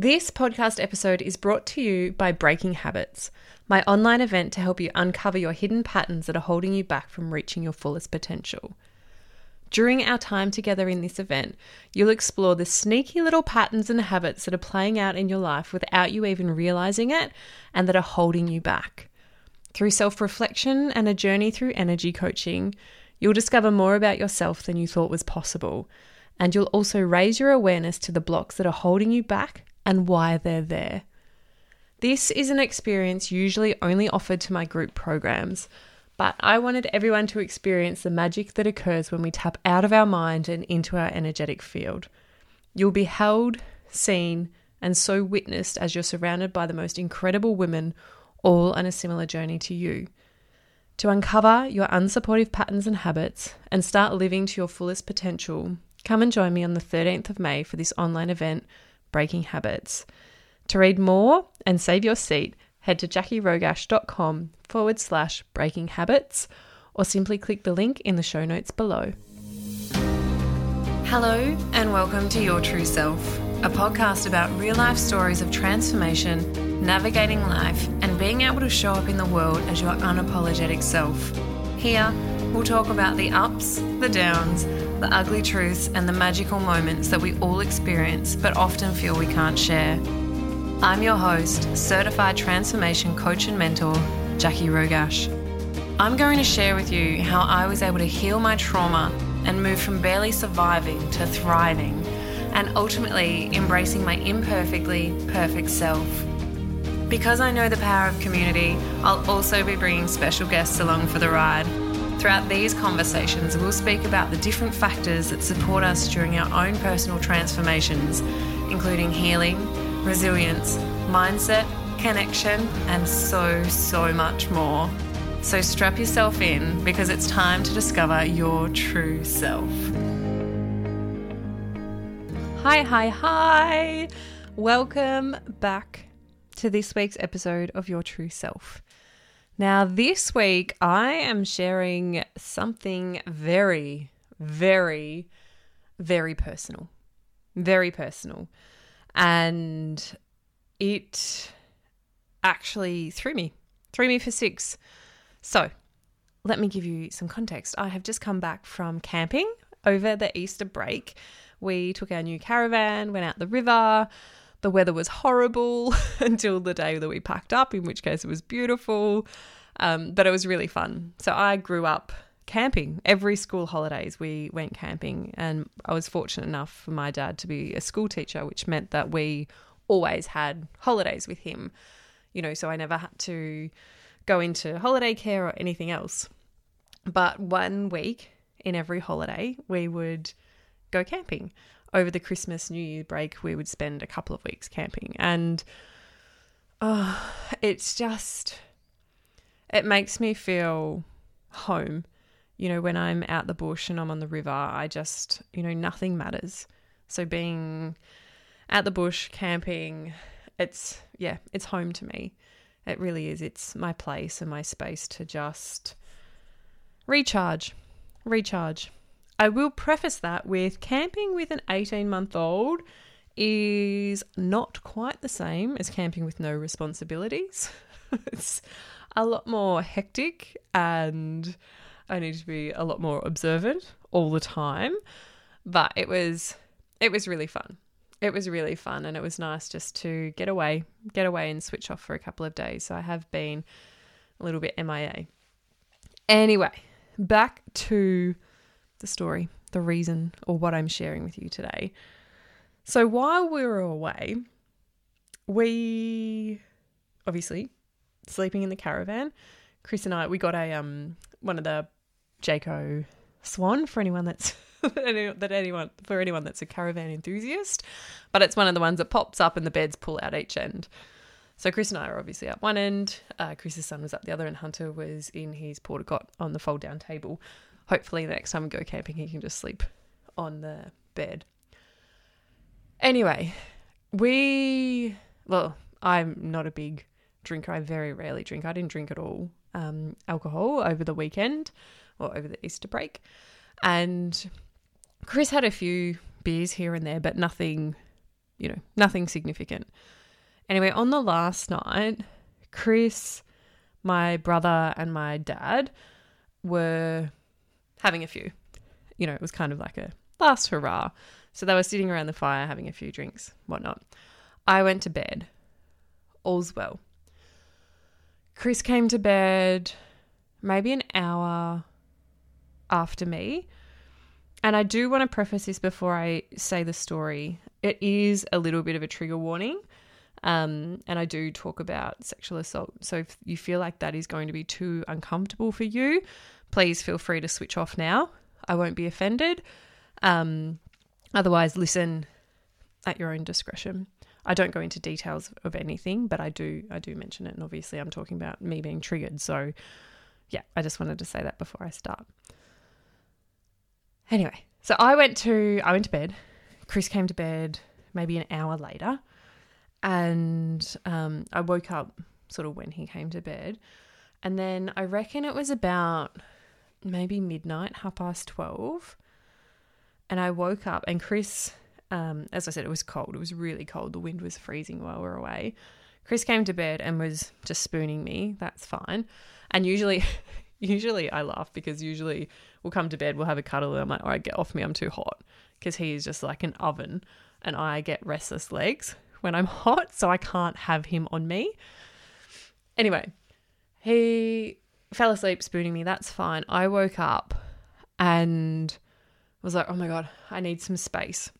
This podcast episode is brought to you by Breaking Habits, my online event to help you uncover your hidden patterns that are holding you back from reaching your fullest potential. During our time together in this event, you'll explore the sneaky little patterns and habits that are playing out in your life without you even realizing it and that are holding you back. Through self reflection and a journey through energy coaching, you'll discover more about yourself than you thought was possible. And you'll also raise your awareness to the blocks that are holding you back and why they're there. This is an experience usually only offered to my group programs, but I wanted everyone to experience the magic that occurs when we tap out of our mind and into our energetic field. You'll be held, seen, and so witnessed as you're surrounded by the most incredible women, all on a similar journey to you. To uncover your unsupportive patterns and habits and start living to your fullest potential, come and join me on the 13th of May for this online event Breaking Habits. To read more and save your seat, head to jacirogash.com forward slash breaking habits or simply click the link in the show notes below. Hello, and welcome to Your True Self, a podcast about real life stories of transformation, navigating life, and being able to show up in the world as your unapologetic self. Here, we'll talk about the ups, the downs, the ugly truths, and the magical moments that we all experience but often feel we can't share. I'm your host, certified transformation coach and mentor, Jaci Rogash. I'm going to share with you how I was able to heal my trauma and move from barely surviving to thriving, and ultimately embracing my imperfectly perfect self. Because I know the power of community, I'll also be bringing special guests along for the ride. Throughout these conversations, we'll speak about the different factors that support us during our own personal transformations, including healing, resilience, mindset, connection, and so, so much more. So strap yourself in because it's time to discover your true self. Hi, hi, hi. Welcome back to this week's episode of Your True Self. Now, this week I am sharing something very, very, very personal. Very personal. And it actually threw me, threw me for six. So, let me give you some context. I have just come back from camping over the Easter break. We took our new caravan, went out the river. The weather was horrible until the day that we packed up, in which case it was beautiful. Um, but it was really fun. So I grew up camping. Every school holidays we went camping, and I was fortunate enough for my dad to be a school teacher, which meant that we always had holidays with him. You know, so I never had to go into holiday care or anything else. But one week in every holiday, we would go camping over the Christmas New Year break, we would spend a couple of weeks camping. And oh, it's just, it makes me feel home. You know, when I'm out the bush and I'm on the river, I just, you know, nothing matters. So being at the bush, camping, it's, yeah, it's home to me. It really is. It's my place and my space to just recharge, recharge. I will preface that with camping with an 18 month old is not quite the same as camping with no responsibilities. it's a lot more hectic and I need to be a lot more observant all the time. But it was it was really fun. It was really fun and it was nice just to get away, get away and switch off for a couple of days. So I have been a little bit MIA. Anyway, back to the story, the reason, or what I'm sharing with you today. So while we were away, we obviously sleeping in the caravan. Chris and I we got a um one of the Jayco Swan for anyone that's that anyone for anyone that's a caravan enthusiast, but it's one of the ones that pops up and the beds pull out each end. So Chris and I are obviously at one end. Uh, Chris's son was at the other, and Hunter was in his porta on the fold down table hopefully the next time we go camping, he can just sleep on the bed. Anyway, we, well, I'm not a big drinker. I very rarely drink. I didn't drink at all um, alcohol over the weekend or over the Easter break. And Chris had a few beers here and there, but nothing you know, nothing significant. Anyway, on the last night, Chris, my brother, and my dad were having a few. You know, it was kind of like a last hurrah. So they were sitting around the fire having a few drinks, whatnot. I went to bed. All's well. Chris came to bed maybe an hour after me. And I do want to preface this before I say the story. It is a little bit of a trigger warning. Um, and I do talk about sexual assault. So if you feel like that is going to be too uncomfortable for you, please feel free to switch off now. I won't be offended. Um, otherwise, listen at your own discretion. I don't go into details of anything, but I do I do mention it, and obviously I'm talking about me being triggered. So, yeah, I just wanted to say that before I start. Anyway, so I went to I went to bed. Chris came to bed maybe an hour later, and um, I woke up sort of when he came to bed, and then I reckon it was about maybe midnight, half past twelve, and I woke up and Chris. Um, as I said, it was cold. It was really cold. The wind was freezing while we were away. Chris came to bed and was just spooning me. That's fine. And usually, usually I laugh because usually we'll come to bed, we'll have a cuddle, and I'm like, all right, get off me, I'm too hot. Because he is just like an oven, and I get restless legs when I'm hot, so I can't have him on me. Anyway, he fell asleep spooning me. That's fine. I woke up and was like, oh my God, I need some space.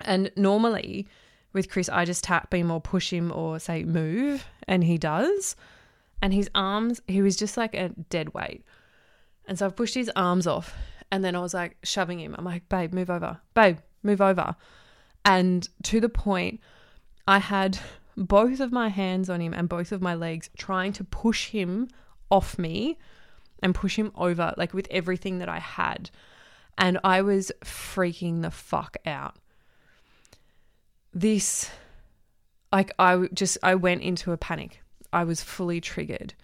And normally with Chris, I just tap him or push him or say move, and he does. And his arms, he was just like a dead weight. And so I pushed his arms off, and then I was like shoving him. I'm like, babe, move over. Babe, move over. And to the point, I had both of my hands on him and both of my legs trying to push him off me and push him over, like with everything that I had. And I was freaking the fuck out. This, like, I just, I went into a panic. I was fully triggered.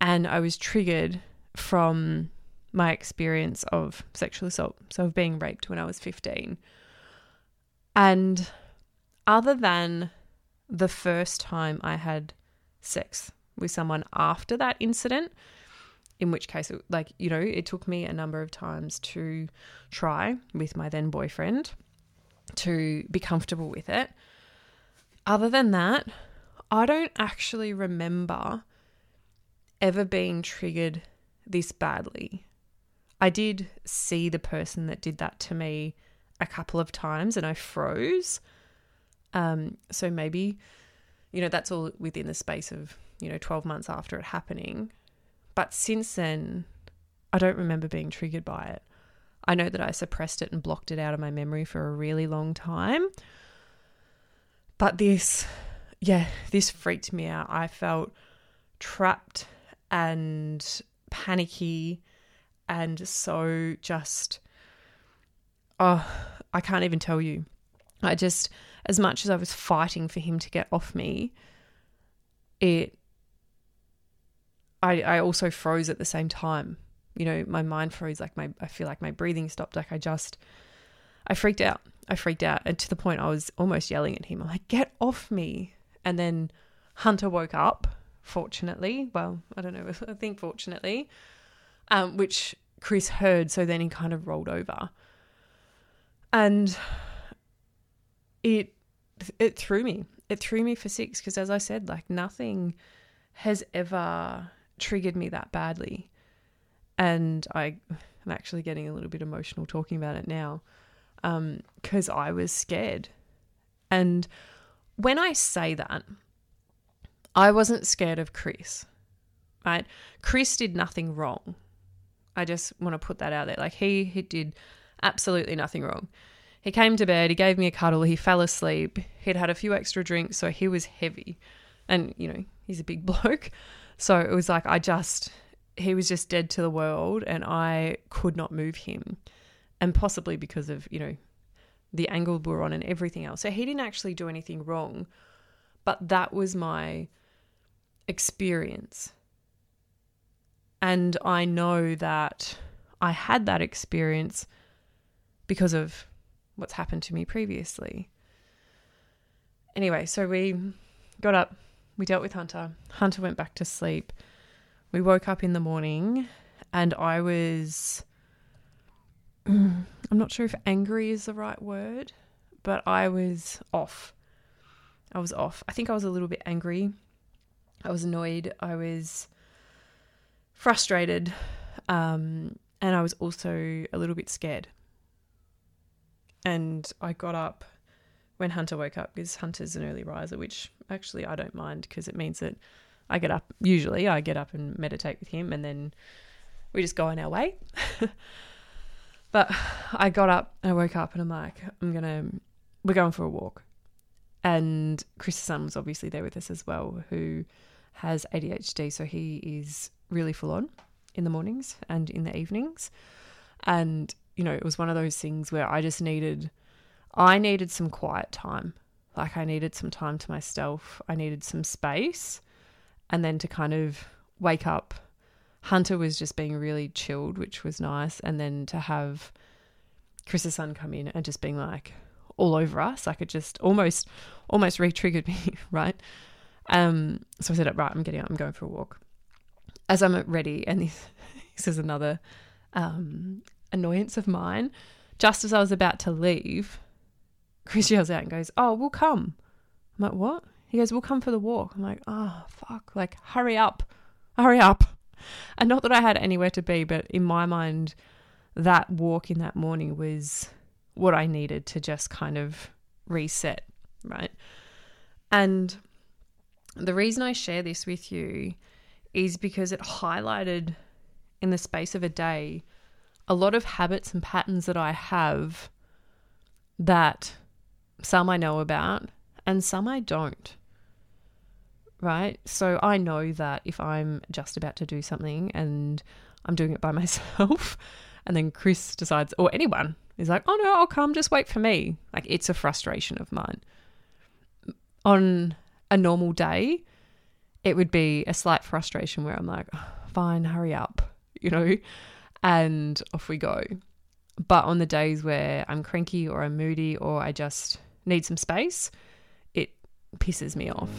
And I was triggered from my experience of sexual assault, so of being raped when I was 15. And other than the first time I had sex with someone after that incident, in which case, like, you know, it took me a number of times to try with my then boyfriend to be comfortable with it. Other than that, I don't actually remember ever being triggered this badly. I did see the person that did that to me a couple of times and I froze. Um, so maybe, you know, that's all within the space of, you know, 12 months after it happening. But since then, I don't remember being triggered by it. I know that I suppressed it and blocked it out of my memory for a really long time. But this, yeah, this freaked me out. I felt trapped and panicky and so just, oh, I can't even tell you. I just, as much as I was fighting for him to get off me, it I, I also froze at the same time. You know, my mind froze, like my I feel like my breathing stopped. Like I just I freaked out. I freaked out and to the point I was almost yelling at him. I'm like, get off me. And then Hunter woke up, fortunately. Well, I don't know, I think fortunately. Um, which Chris heard, so then he kind of rolled over. And it it threw me. It threw me for six because as I said, like nothing has ever triggered me that badly. And I am actually getting a little bit emotional talking about it now because um, I was scared. And when I say that, I wasn't scared of Chris, right? Chris did nothing wrong. I just want to put that out there. Like he, he did absolutely nothing wrong. He came to bed, he gave me a cuddle, he fell asleep. He'd had a few extra drinks, so he was heavy. And, you know, he's a big bloke. So it was like I just he was just dead to the world and I could not move him. And possibly because of, you know, the angle we're on and everything else. So he didn't actually do anything wrong, but that was my experience. And I know that I had that experience because of what's happened to me previously. anyway, so we got up, we dealt with Hunter. Hunter went back to sleep. We woke up in the morning and I was I'm not sure if angry is the right word, but I was off. I was off. I think I was a little bit angry. I was annoyed. I was frustrated. Um, and I was also a little bit scared. And I got up when Hunter woke up because Hunter's an early riser, which actually I don't mind because it means that I get up, usually, I get up and meditate with him and then we just go on our way. but I got up, I woke up and I'm like, I'm going to, we're going for a walk. And Chris's son was obviously there with us as well, who has ADHD. So he is really full on in the mornings and in the evenings. And, you know, it was one of those things where I just needed I needed some quiet time. Like I needed some time to myself. I needed some space and then to kind of wake up. Hunter was just being really chilled, which was nice. And then to have Chris's son come in and just being like all over us, like it just almost almost re-triggered me, right? Um, so I said, right, I'm getting up, I'm going for a walk. As I'm ready, and this, this is another um, annoyance of mine. Just as I was about to leave, Chris yells out and goes, Oh, we'll come. I'm like, What? He goes, We'll come for the walk. I'm like, Oh, fuck. Like, hurry up. Hurry up. And not that I had anywhere to be, but in my mind, that walk in that morning was what I needed to just kind of reset, right? And the reason I share this with you is because it highlighted in the space of a day a lot of habits and patterns that I have that some I know about and some I don't. Right? So I know that if I'm just about to do something and I'm doing it by myself, and then Chris decides, or anyone is like, oh no, I'll come, just wait for me. Like it's a frustration of mine. On a normal day, it would be a slight frustration where I'm like, oh, fine, hurry up, you know, and off we go. But on the days where I'm cranky or I'm moody or I just need some space, it pisses me off.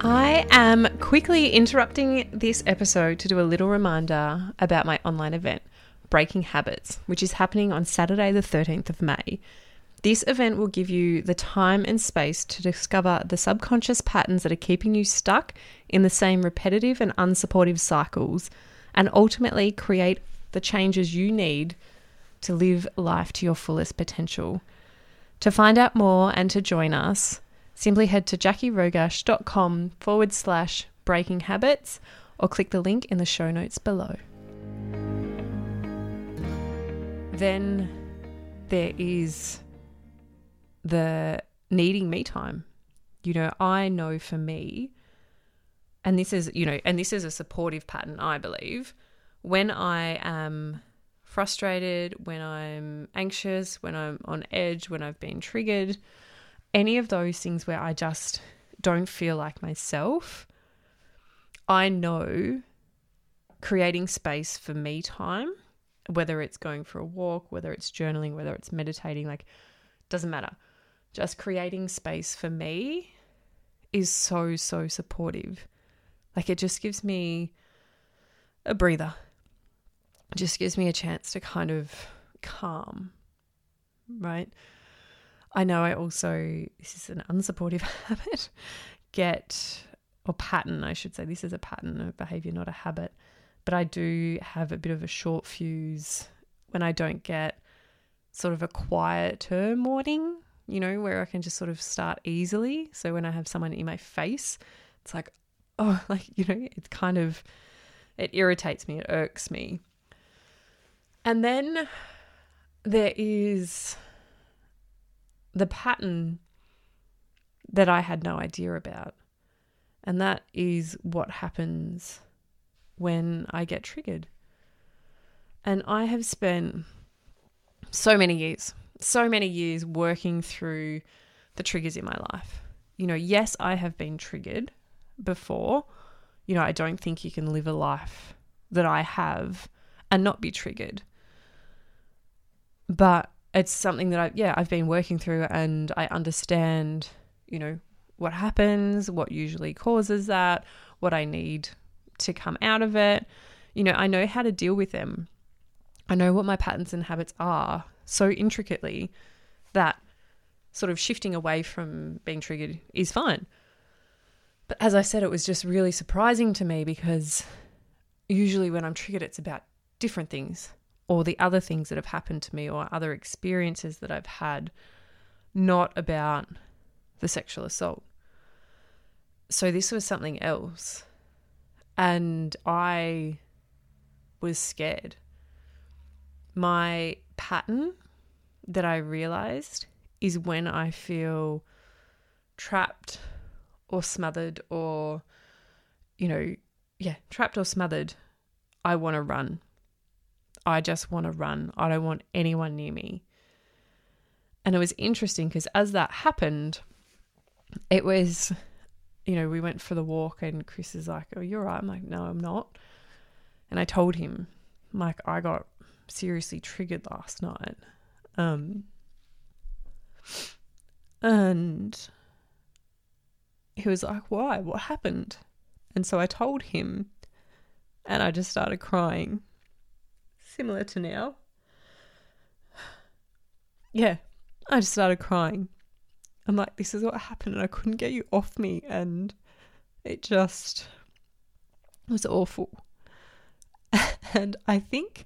I am quickly interrupting this episode to do a little reminder about my online event, Breaking Habits, which is happening on Saturday, the 13th of May. This event will give you the time and space to discover the subconscious patterns that are keeping you stuck in the same repetitive and unsupportive cycles and ultimately create the changes you need to live life to your fullest potential. To find out more and to join us, simply head to jacirogash.com forward slash breaking habits or click the link in the show notes below. Then there is the needing me time. You know, I know for me, and this is, you know, and this is a supportive pattern, I believe, when I am frustrated, when I'm anxious, when I'm on edge, when I've been triggered, any of those things where I just don't feel like myself, I know creating space for me time, whether it's going for a walk, whether it's journaling, whether it's meditating, like doesn't matter. Just creating space for me is so, so supportive. Like it just gives me a breather just gives me a chance to kind of calm, right? I know I also, this is an unsupportive habit, get, or pattern, I should say. This is a pattern of behavior, not a habit. But I do have a bit of a short fuse when I don't get sort of a quieter morning, you know, where I can just sort of start easily. So when I have someone in my face, it's like, oh, like, you know, it's kind of, it irritates me, it irks me. And then there is the pattern that I had no idea about. And that is what happens when I get triggered. And I have spent so many years, so many years working through the triggers in my life. You know, yes, I have been triggered before. You know, I don't think you can live a life that I have and not be triggered. But it's something that I yeah, I've been working through and I understand, you know, what happens, what usually causes that, what I need to come out of it. You know, I know how to deal with them. I know what my patterns and habits are so intricately that sort of shifting away from being triggered is fine. But as I said, it was just really surprising to me because usually when I'm triggered, it's about different things or the other things that have happened to me or other experiences that I've had, not about the sexual assault. So this was something else. And I was scared. My pattern that I realized is when I feel trapped or smothered or, you know, yeah, trapped or smothered, I want to run. I just want to run. I don't want anyone near me. And it was interesting because as that happened, it was, you know, we went for the walk and Chris is like, Oh, you're right. I'm like, No, I'm not. And I told him, like, I got seriously triggered last night. Um, and he was like, Why? What happened? And so I told him, and I just started crying similar to now. Yeah, I just started crying. I'm like, this is what happened, and I couldn't get you off me, and it just was awful. and I think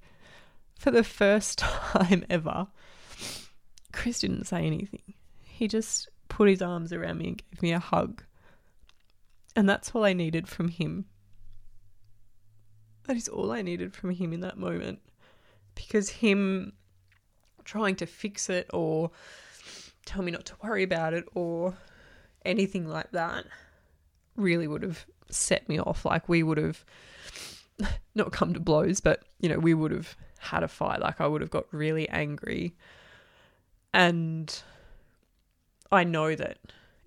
for the first time ever, Chris didn't say anything. He just put his arms around me and gave me a hug. And that's all I needed from him. That is all I needed from him in that moment because him trying to fix it or tell me not to worry about it or anything like that really would have set me off. Like we would have not come to blows, but you know, we would have had a fight. Like I would have got really angry. And I know that,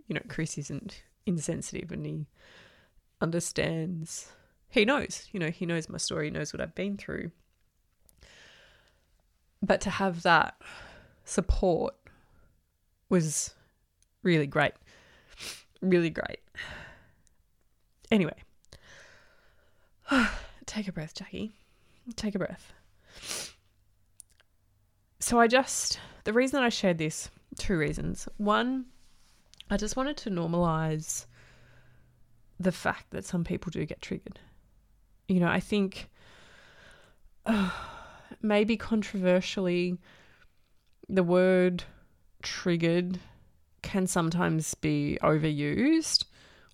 you know, Chris isn't insensitive and he understands. He knows, you know, he knows my story, he knows what I've been through. But to have that support was really great. Really great. Anyway, take a breath, Jaci. Take a breath. So, I just, the reason I shared this, two reasons. One, I just wanted to normalize the fact that some people do get triggered. You know, I think. Uh, maybe controversially, the word triggered can sometimes be overused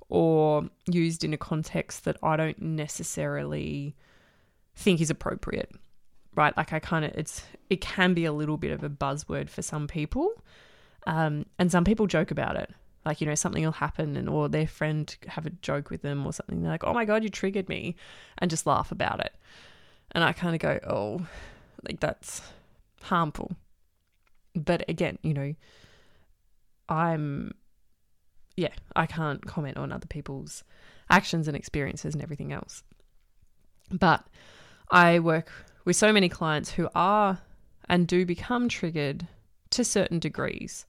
or used in a context that I don't necessarily think is appropriate. Right? Like I kind of it's it can be a little bit of a buzzword for some people. Um, and some people joke about it. Like, you know, something will happen and or their friend have a joke with them or something. They're like, "Oh my god, you triggered me." And just laugh about it. And I kind of go, "Oh, like that's harmful. But again, you know, I'm, yeah, I can't comment on other people's actions and experiences and everything else. But I work with so many clients who are and do become triggered to certain degrees.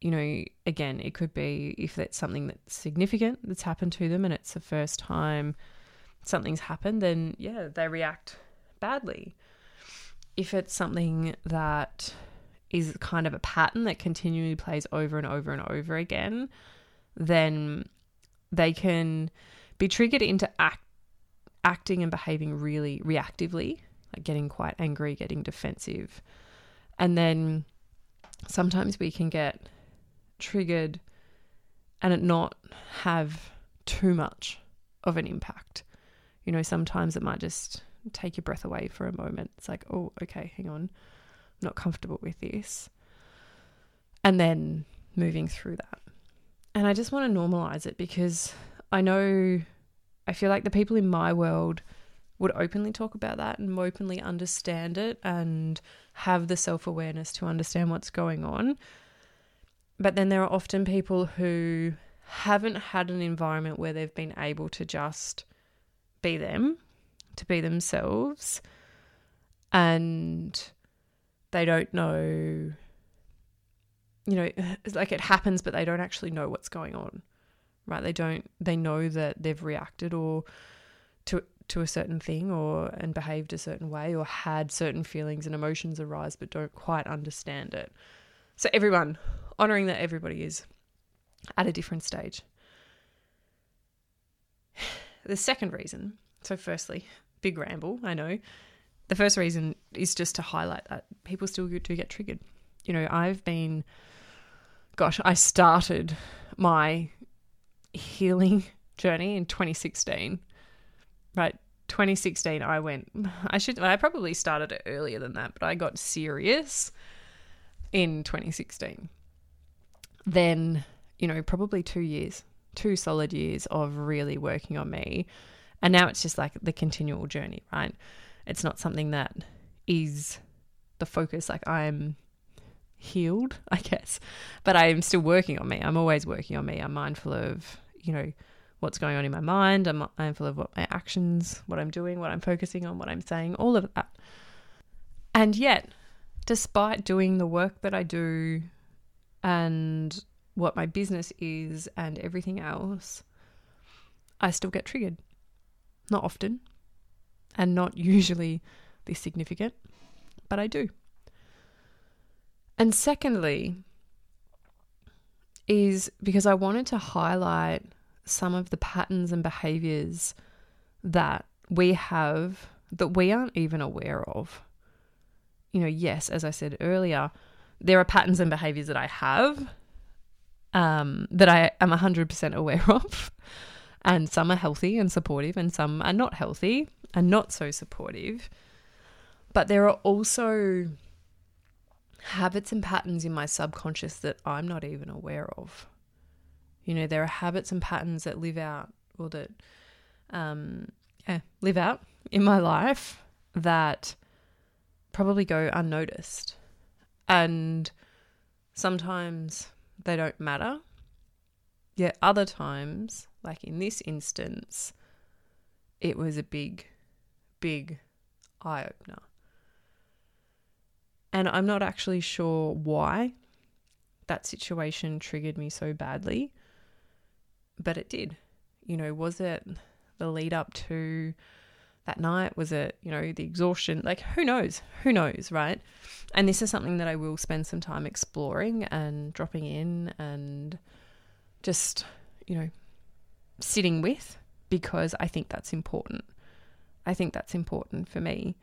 You know, again, it could be if that's something that's significant that's happened to them and it's the first time something's happened, then yeah, they react badly if it's something that is kind of a pattern that continually plays over and over and over again, then they can be triggered into act, acting and behaving really reactively, like getting quite angry, getting defensive. And then sometimes we can get triggered and it not have too much of an impact. You know, sometimes it might just take your breath away for a moment. It's like, oh, okay, hang on. I'm not comfortable with this. And then moving through that. And I just want to normalize it because I know I feel like the people in my world would openly talk about that and openly understand it and have the self awareness to understand what's going on. But then there are often people who haven't had an environment where they've been able to just be them to be themselves and They don't know, you know, it's like it happens, but they don't actually know what's going on, right? They don't, they know that they've reacted or to, to a certain thing or and behaved a certain way or had certain feelings and emotions arise but don't quite understand it. So everyone honoring that everybody is at a different stage. The second reason, so firstly, big ramble, I know. The first reason is just to highlight that people still do get triggered. You know, I've been, gosh, I started my healing journey in 2016. Right, 2016, I went, I should, I probably started it earlier than that, but I got serious in 2016. Then, you know, probably two years, two solid years of really working on me. And now it's just like the continual journey, right? It's not something that is the focus. Like I'm healed, I guess, but I'm still working on me. I'm always working on me. I'm mindful of, you know, what's going on in my mind. I'm mindful of what my actions, what I'm doing, what I'm focusing on, what I'm saying, all of that. And yet, despite doing the work that I do and what my business is and everything else, I still get triggered. Not often and not usually this significant, but I do. And secondly, is because I wanted to highlight some of the patterns and behaviors that we have that we aren't even aware of. You know, yes, as I said earlier, there are patterns and behaviors that I have um, that I am 100% aware of. And some are healthy and supportive, and some are not healthy and not so supportive. But there are also habits and patterns in my subconscious that I'm not even aware of. You know, there are habits and patterns that live out or that um, yeah, live out in my life that probably go unnoticed. And sometimes they don't matter. Yet other times, like in this instance, it was a big, big eye opener. And I'm not actually sure why that situation triggered me so badly but it did. You know, was it the lead up to that night? Was it, you know, the exhaustion? Like, who knows? Who knows, right? And this is something that I will spend some time exploring and dropping in and just, you know, sitting with because I think that's important. I think that's important for me.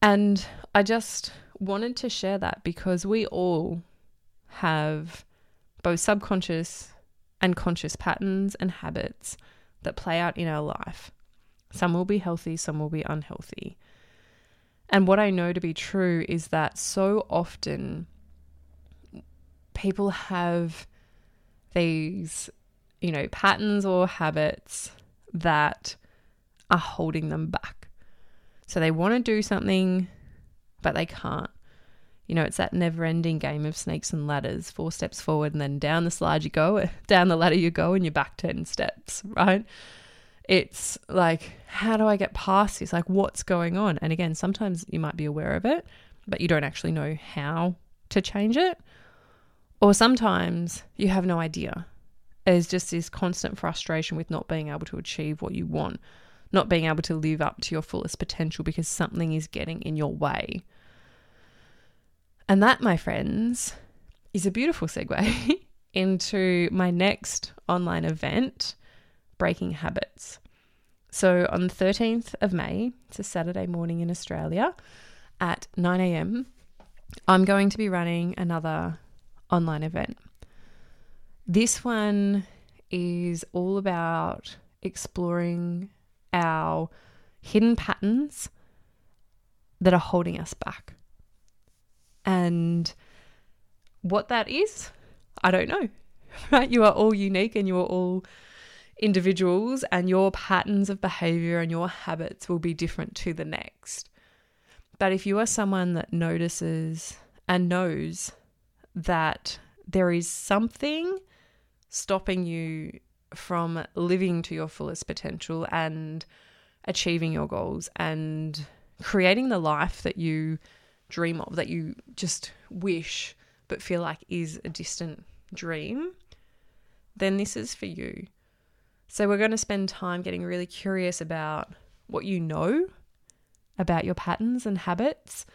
And I just wanted to share that because we all have both subconscious and conscious patterns and habits that play out in our life. Some will be healthy, some will be unhealthy. And what I know to be true is that so often people have these, you know, patterns or habits that are holding them back. So they want to do something, but they can't. You know, it's that never ending game of snakes and ladders four steps forward, and then down the slide you go, down the ladder you go, and you're back 10 steps, right? It's like, how do I get past this? Like, what's going on? And again, sometimes you might be aware of it, but you don't actually know how to change it. Or sometimes you have no idea. There's just this constant frustration with not being able to achieve what you want, not being able to live up to your fullest potential because something is getting in your way. And that, my friends, is a beautiful segue into my next online event, Breaking Habits. So on the 13th of May, it's a Saturday morning in Australia at 9 a.m., I'm going to be running another online event. This one is all about exploring our hidden patterns that are holding us back. And what that is, I don't know. Right? You are all unique and you are all individuals, and your patterns of behavior and your habits will be different to the next. But if you are someone that notices and knows that there is something stopping you from living to your fullest potential and achieving your goals and creating the life that you dream of, that you just wish but feel like is a distant dream, then this is for you. So, we're going to spend time getting really curious about what you know about your patterns and habits.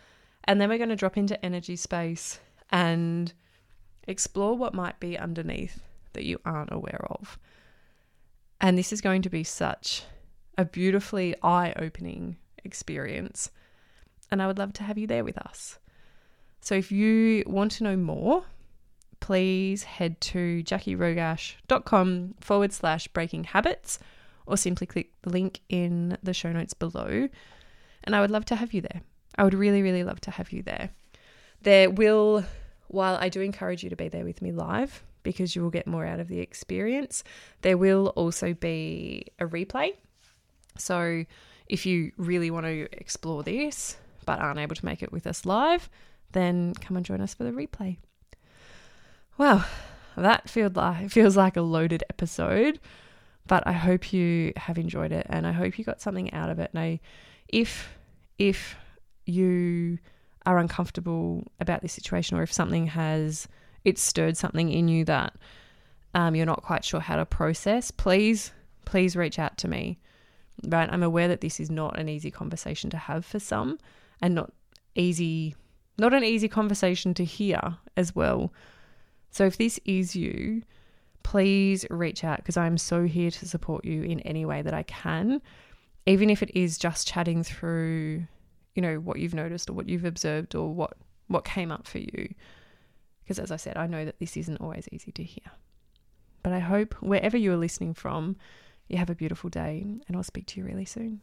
And then we're going to drop into energy space and explore what might be underneath that you aren't aware of. And this is going to be such a beautifully eye opening experience. And I would love to have you there with us. So if you want to know more, please head to jacirogash.com forward slash breaking habits or simply click the link in the show notes below. And I would love to have you there. I would really, really love to have you there. There will, while I do encourage you to be there with me live, because you will get more out of the experience. There will also be a replay. So if you really want to explore this but aren't able to make it with us live, then come and join us for the replay. Wow, that feels like feels like a loaded episode, but I hope you have enjoyed it and I hope you got something out of it. And I, if if you are uncomfortable about this situation or if something has it's stirred something in you that um, you're not quite sure how to process, please, please reach out to me. Right, I'm aware that this is not an easy conversation to have for some, and not easy, not an easy conversation to hear as well. So if this is you, please reach out because I'm so here to support you in any way that I can, even if it is just chatting through, you know, what you've noticed or what you've observed or what what came up for you. Because as I said, I know that this isn't always easy to hear. But I hope wherever you are listening from, you have a beautiful day, and I'll speak to you really soon.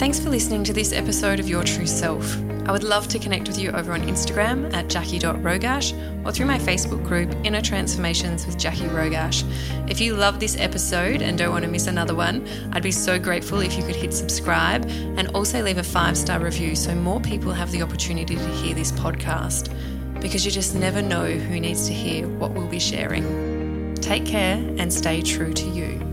Thanks for listening to this episode of Your True Self. I would love to connect with you over on Instagram at jaci.rogash or through my Facebook group, Inner Transformations with Jaci Rogash. If you love this episode and don't want to miss another one, I'd be so grateful if you could hit subscribe and also leave a five star review so more people have the opportunity to hear this podcast because you just never know who needs to hear what we'll be sharing. Take care and stay true to you.